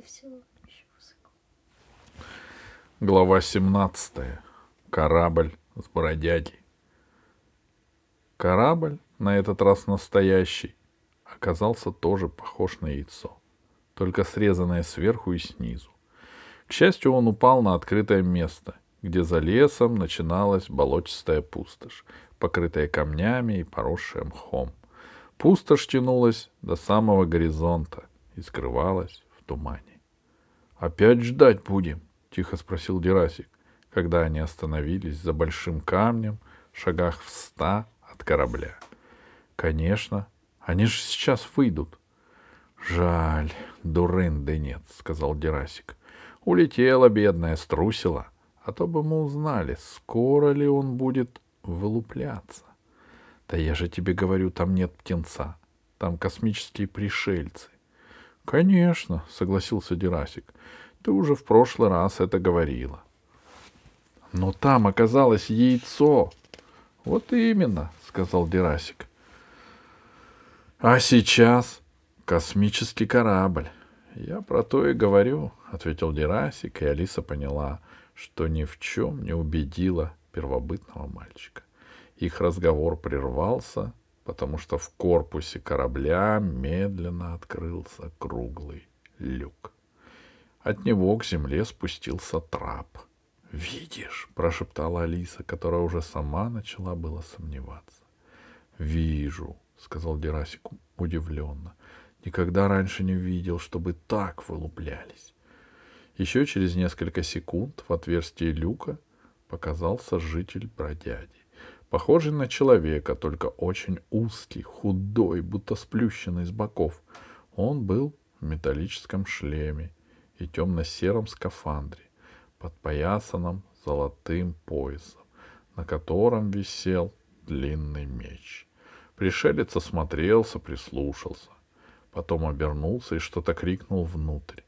и всего. Еще высоко. Глава 17. Корабль с бродягой. Корабль, на этот раз настоящий, оказался тоже похож на яйцо, только срезанное сверху и снизу. К счастью, он упал на открытое место, где за лесом начиналась болотистая пустошь, покрытая камнями и поросшая мхом. Пустошь тянулась до самого горизонта и скрывалась в тумане. «Опять ждать будем?» — тихо спросил Дерасик, когда они остановились за большим камнем в шагах в ста от корабля. «Конечно, они же сейчас выйдут». «Жаль, дурынды нет», — сказал Дерасик. «Улетела бедная, струсила, а то бы мы узнали, скоро ли он будет вылупляться». «Да я же тебе говорю, там нет птенца, там космические пришельцы». «Конечно», — согласился Дерасик. Ты уже в прошлый раз это говорила. Но там оказалось яйцо. Вот именно, сказал Дерасик. А сейчас космический корабль. Я про то и говорю, ответил Дерасик, и Алиса поняла, что ни в чем не убедила первобытного мальчика. Их разговор прервался, потому что в корпусе корабля медленно открылся круглый люк. От него к земле спустился трап. «Видишь?» — прошептала Алиса, которая уже сама начала было сомневаться. «Вижу», — сказал Дерасик удивленно. «Никогда раньше не видел, чтобы так вылуплялись». Еще через несколько секунд в отверстии люка показался житель бродяги, похожий на человека, только очень узкий, худой, будто сплющенный с боков. Он был в металлическом шлеме и темно-сером скафандре, подпоясанном золотым поясом, на котором висел длинный меч. Пришелец осмотрелся, прислушался, потом обернулся и что-то крикнул внутрь,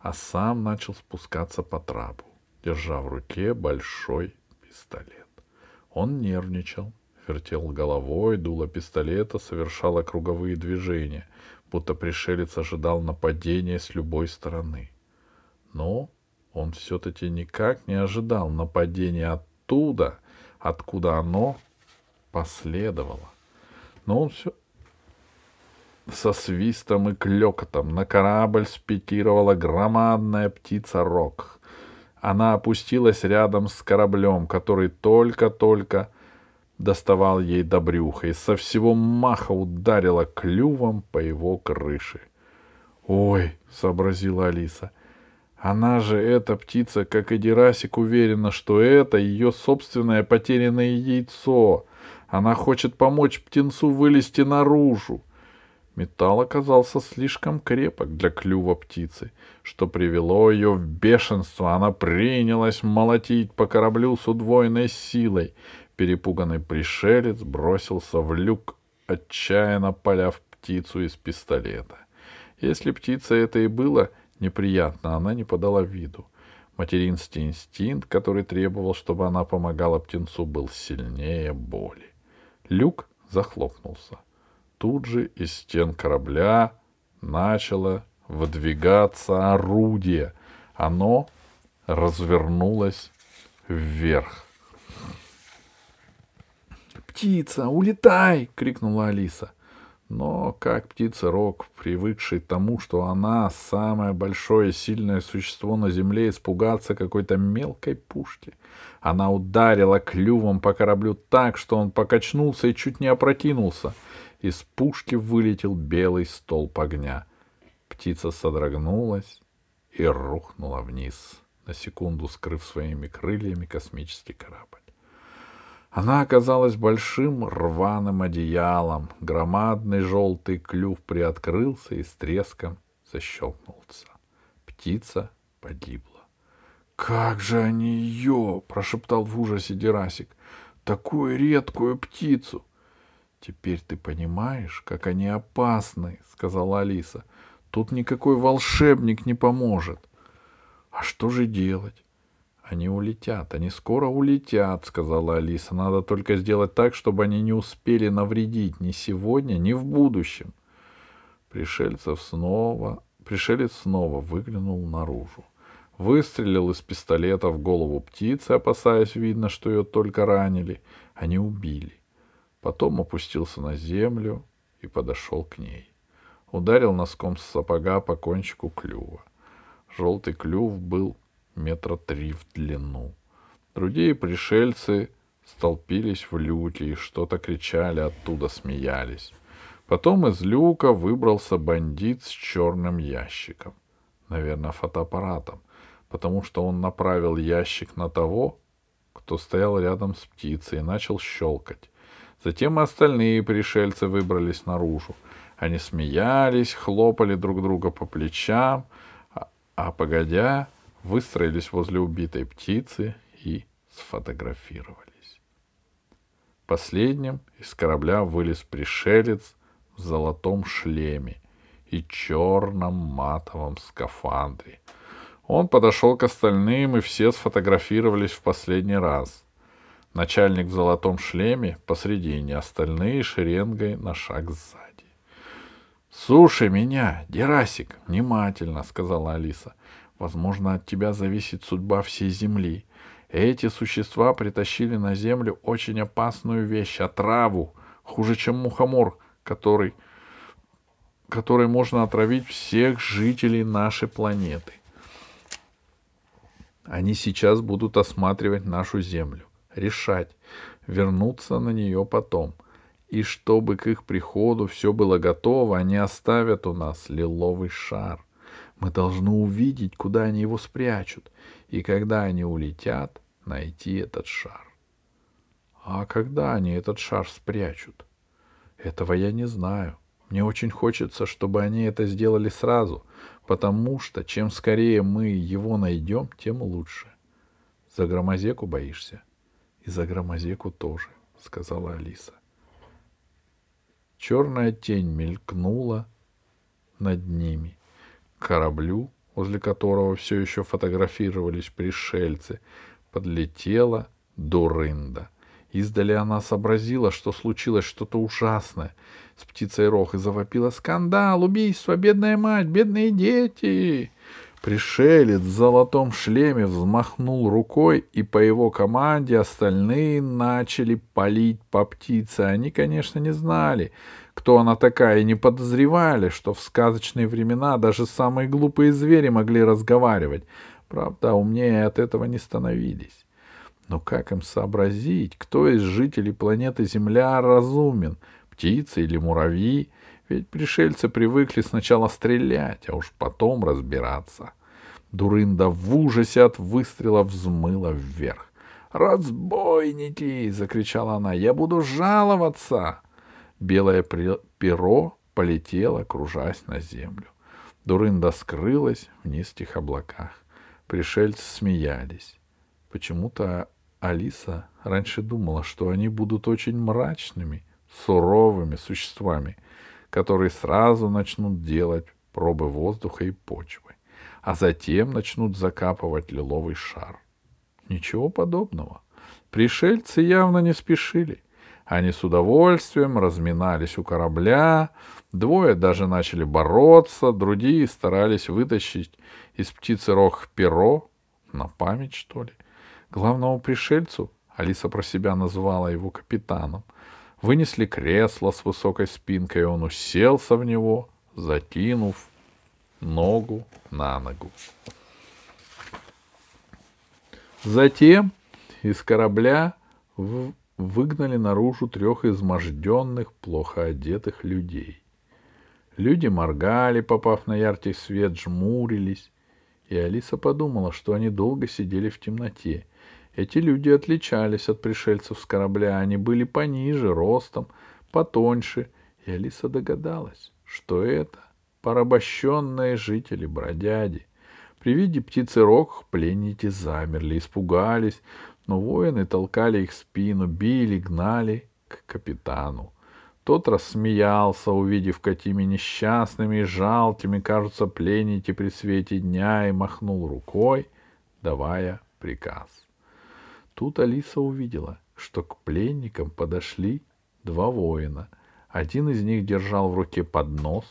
а сам начал спускаться по трапу, держа в руке большой пистолет. Он нервничал, вертел головой, дуло пистолета совершало круговые движения, будто пришелец ожидал нападения с любой стороны. Но он все-таки никак не ожидал нападения оттуда, откуда оно последовало. Но он все со свистом и клекотом на корабль спикировала громадная птица Рок. Она опустилась рядом с кораблем, который только-только доставал ей до брюха и со всего маха ударила клювом по его крыше. «Ой!» — сообразила Алиса. Она же, эта птица, как и Дерасик, уверена, что это ее собственное потерянное яйцо. Она хочет помочь птенцу вылезти наружу. Металл оказался слишком крепок для клюва птицы, что привело ее в бешенство. Она принялась молотить по кораблю с удвоенной силой. Перепуганный пришелец бросился в люк, отчаянно поляв птицу из пистолета. Если птица это и было — неприятно, она не подала виду. Материнский инстинкт, который требовал, чтобы она помогала птенцу, был сильнее боли. Люк захлопнулся. Тут же из стен корабля начало выдвигаться орудие. Оно развернулось вверх. «Птица, улетай!» — крикнула Алиса. Но как птица Рок, привыкший к тому, что она самое большое сильное существо на земле, испугаться какой-то мелкой пушки, она ударила клювом по кораблю так, что он покачнулся и чуть не опрокинулся. Из пушки вылетел белый столб огня. Птица содрогнулась и рухнула вниз, на секунду скрыв своими крыльями космический корабль. Она оказалась большим рваным одеялом. Громадный желтый клюв приоткрылся и с треском защелкнулся. Птица погибла. — Как же они ее! — прошептал в ужасе Дерасик. — Такую редкую птицу! — Теперь ты понимаешь, как они опасны, — сказала Алиса. — Тут никакой волшебник не поможет. — А что же делать? Они улетят, они скоро улетят, сказала Алиса. Надо только сделать так, чтобы они не успели навредить ни сегодня, ни в будущем. Пришельцев снова Пришелец снова выглянул наружу. Выстрелил из пистолета в голову птицы, опасаясь, видно, что ее только ранили. Они убили. Потом опустился на землю и подошел к ней. Ударил носком сапога по кончику клюва. Желтый клюв был метра три в длину. Другие пришельцы столпились в люке и что-то кричали оттуда, смеялись. Потом из люка выбрался бандит с черным ящиком. Наверное, фотоаппаратом, потому что он направил ящик на того, кто стоял рядом с птицей, и начал щелкать. Затем остальные пришельцы выбрались наружу. Они смеялись, хлопали друг друга по плечам, а, а погодя, выстроились возле убитой птицы и сфотографировались. Последним из корабля вылез пришелец в золотом шлеме и черном матовом скафандре. Он подошел к остальным, и все сфотографировались в последний раз. Начальник в золотом шлеме посредине, остальные шеренгой на шаг сзади. «Слушай меня, Дерасик, внимательно», — сказала Алиса. «Возможно, от тебя зависит судьба всей Земли. Эти существа притащили на Землю очень опасную вещь — отраву, хуже, чем мухомор, который, который можно отравить всех жителей нашей планеты. Они сейчас будут осматривать нашу Землю, решать, вернуться на нее потом. И чтобы к их приходу все было готово, они оставят у нас лиловый шар. Мы должны увидеть, куда они его спрячут, и когда они улетят, найти этот шар. А когда они этот шар спрячут? Этого я не знаю. Мне очень хочется, чтобы они это сделали сразу, потому что чем скорее мы его найдем, тем лучше. За громозеку боишься? И за громозеку тоже, сказала Алиса. Черная тень мелькнула над ними. Кораблю, возле которого все еще фотографировались пришельцы, подлетела Дурында — Издали она сообразила, что случилось что-то ужасное с птицей Рох и завопила «Скандал! Убийство! Бедная мать! Бедные дети!» Пришелец в золотом шлеме взмахнул рукой, и по его команде остальные начали палить по птице. Они, конечно, не знали, кто она такая, и не подозревали, что в сказочные времена даже самые глупые звери могли разговаривать. Правда, умнее от этого не становились. Но как им сообразить, кто из жителей планеты Земля разумен, птицы или муравьи? Ведь пришельцы привыкли сначала стрелять, а уж потом разбираться. Дурында в ужасе от выстрела взмыла вверх. «Разбойники!» — закричала она. «Я буду жаловаться!» Белое перо полетело, кружась на землю. Дурында скрылась в низких облаках. Пришельцы смеялись. Почему-то Алиса раньше думала, что они будут очень мрачными, суровыми существами, которые сразу начнут делать пробы воздуха и почвы, а затем начнут закапывать лиловый шар. Ничего подобного. Пришельцы явно не спешили. Они с удовольствием разминались у корабля, двое даже начали бороться, другие старались вытащить из птицы рог перо, на память, что ли. Главному пришельцу, Алиса про себя называла его капитаном, вынесли кресло с высокой спинкой, и он уселся в него, закинув ногу на ногу. Затем из корабля выгнали наружу трех изможденных, плохо одетых людей. Люди моргали, попав на яркий свет, жмурились, и Алиса подумала, что они долго сидели в темноте — эти люди отличались от пришельцев с корабля, они были пониже, ростом, потоньше, и Алиса догадалась, что это порабощенные жители бродяди. При виде птицы рог пленники замерли, испугались, но воины толкали их в спину, били, гнали к капитану. Тот рассмеялся, увидев, какими несчастными и жалкими кажутся пленники при свете дня, и махнул рукой, давая приказ. Тут Алиса увидела, что к пленникам подошли два воина. Один из них держал в руке поднос,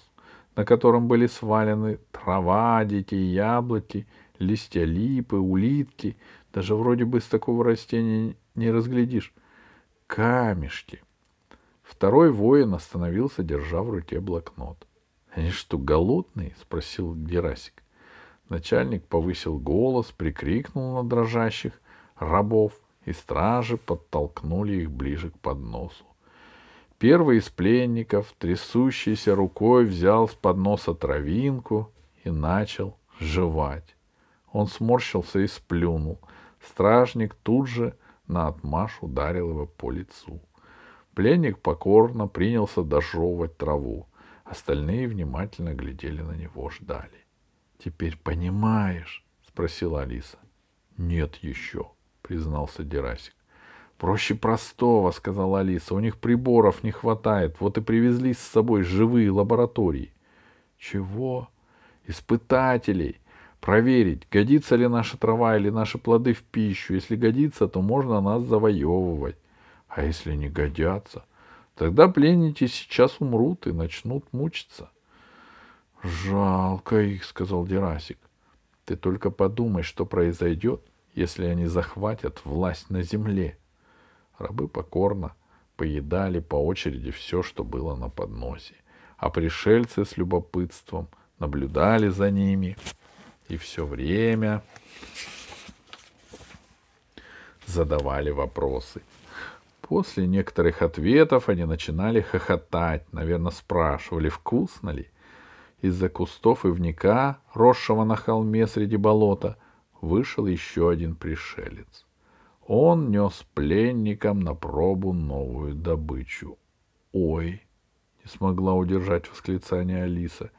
на котором были свалены трава, дикие яблоки, листья липы, улитки. Даже вроде бы с такого растения не разглядишь. Камешки. Второй воин остановился, держа в руке блокнот. — Они что, голодные? — спросил Герасик. Начальник повысил голос, прикрикнул на дрожащих рабов, и стражи подтолкнули их ближе к подносу. Первый из пленников, трясущейся рукой, взял с подноса травинку и начал жевать. Он сморщился и сплюнул. Стражник тут же на отмаш ударил его по лицу. Пленник покорно принялся дожевывать траву. Остальные внимательно глядели на него, ждали. — Теперь понимаешь? — спросила Алиса. — Нет еще, — признался Дерасик. — Проще простого, — сказала Алиса. — У них приборов не хватает. Вот и привезли с собой живые лаборатории. — Чего? — Испытателей. Проверить, годится ли наша трава или наши плоды в пищу. Если годится, то можно нас завоевывать. А если не годятся, тогда пленники сейчас умрут и начнут мучиться. — Жалко их, — сказал Дерасик. — Ты только подумай, что произойдет, если они захватят власть на земле. Рабы покорно поедали по очереди все, что было на подносе, а пришельцы с любопытством наблюдали за ними и все время задавали вопросы — После некоторых ответов они начинали хохотать, наверное, спрашивали, вкусно ли. Из-за кустов ивника, росшего на холме среди болота, вышел еще один пришелец. Он нес пленникам на пробу новую добычу. «Ой!» — не смогла удержать восклицание Алиса.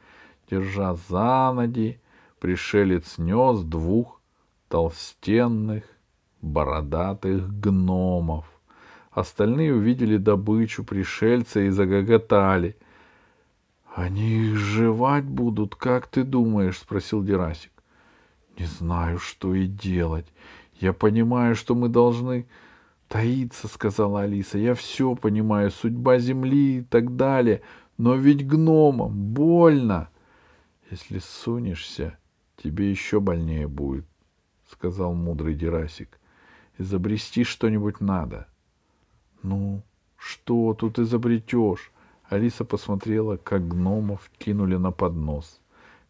Держа за ноги, пришелец нес двух толстенных бородатых гномов. Остальные увидели добычу пришельца и загоготали. — Они их жевать будут, как ты думаешь? — спросил Дерасик. — Не знаю, что и делать. Я понимаю, что мы должны таиться, — сказала Алиса. Я все понимаю, судьба земли и так далее. Но ведь гномам больно. Если сунешься, тебе еще больнее будет, — сказал мудрый Дерасик. Изобрести что-нибудь надо. — ну, что тут изобретешь? Алиса посмотрела, как гномов кинули на поднос.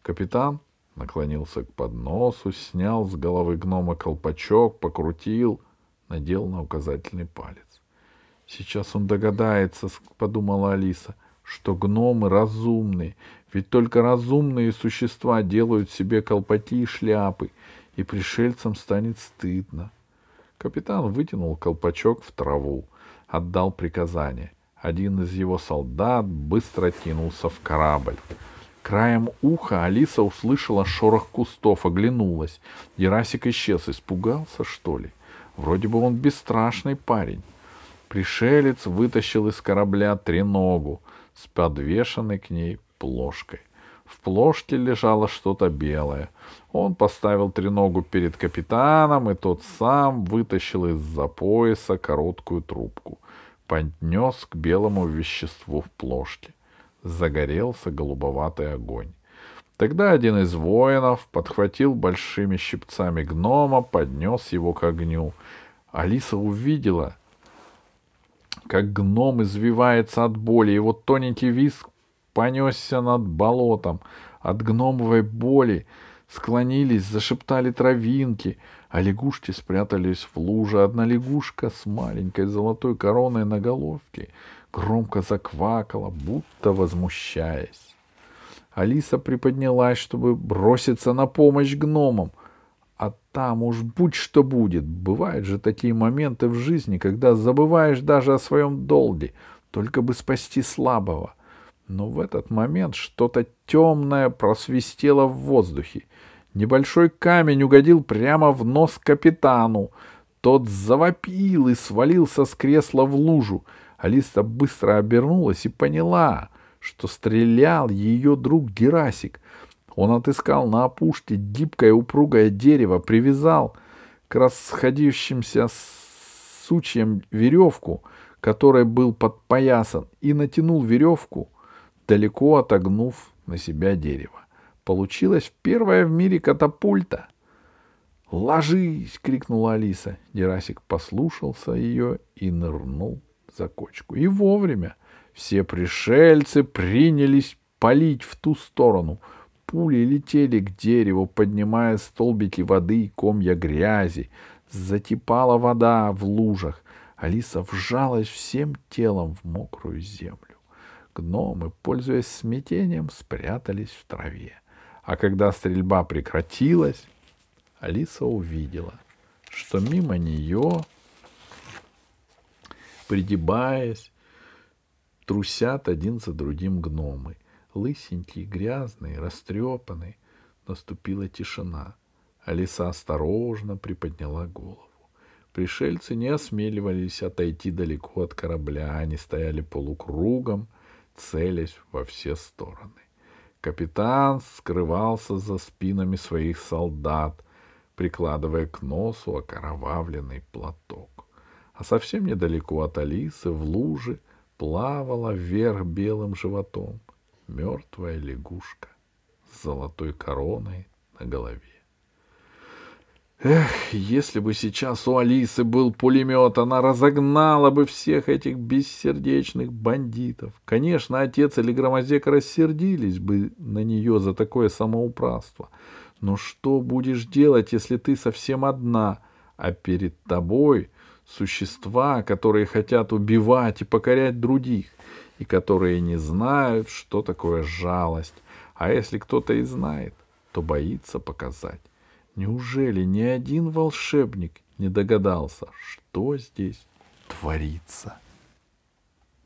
Капитан наклонился к подносу, снял с головы гнома колпачок, покрутил, надел на указательный палец. Сейчас он догадается, подумала Алиса, что гномы разумные, ведь только разумные существа делают себе колпаки и шляпы, и пришельцам станет стыдно. Капитан вытянул колпачок в траву отдал приказание. Один из его солдат быстро кинулся в корабль. Краем уха Алиса услышала шорох кустов, оглянулась. Ярасик исчез, испугался, что ли? Вроде бы он бесстрашный парень. Пришелец вытащил из корабля треногу с подвешенной к ней плошкой. В плошке лежало что-то белое. Он поставил треногу перед капитаном, и тот сам вытащил из-за пояса короткую трубку. Поднес к белому веществу в плошке. Загорелся голубоватый огонь. Тогда один из воинов подхватил большими щипцами гнома, поднес его к огню. Алиса увидела, как гном извивается от боли, его тоненький виск понесся над болотом. От гномовой боли склонились, зашептали травинки, а лягушки спрятались в луже. Одна лягушка с маленькой золотой короной на головке громко заквакала, будто возмущаясь. Алиса приподнялась, чтобы броситься на помощь гномам. А там уж будь что будет. Бывают же такие моменты в жизни, когда забываешь даже о своем долге, только бы спасти слабого. Но в этот момент что-то темное просвистело в воздухе. Небольшой камень угодил прямо в нос капитану. Тот завопил и свалился с кресла в лужу. Алиса быстро обернулась и поняла, что стрелял ее друг Герасик. Он отыскал на опушке гибкое упругое дерево, привязал к расходящимся сучьям веревку, которой был подпоясан, и натянул веревку — далеко отогнув на себя дерево. Получилась первая в мире катапульта. «Ложись!» — крикнула Алиса. Дерасик послушался ее и нырнул за кочку. И вовремя все пришельцы принялись палить в ту сторону. Пули летели к дереву, поднимая столбики воды и комья грязи. Затипала вода в лужах. Алиса вжалась всем телом в мокрую землю. Гномы, пользуясь смятением, спрятались в траве. А когда стрельба прекратилась, Алиса увидела, что мимо нее, пригибаясь, трусят один за другим гномы. Лысенькие, грязные, растрепанные. Наступила тишина. Алиса осторожно приподняла голову. Пришельцы не осмеливались отойти далеко от корабля, они стояли полукругом, целясь во все стороны. Капитан скрывался за спинами своих солдат, прикладывая к носу окровавленный платок. А совсем недалеко от Алисы в луже плавала вверх белым животом мертвая лягушка с золотой короной на голове. Эх, если бы сейчас у Алисы был пулемет, она разогнала бы всех этих бессердечных бандитов. Конечно, отец или Громозек рассердились бы на нее за такое самоуправство. Но что будешь делать, если ты совсем одна, а перед тобой существа, которые хотят убивать и покорять других, и которые не знают, что такое жалость, а если кто-то и знает, то боится показать. Неужели ни один волшебник не догадался, что здесь творится? —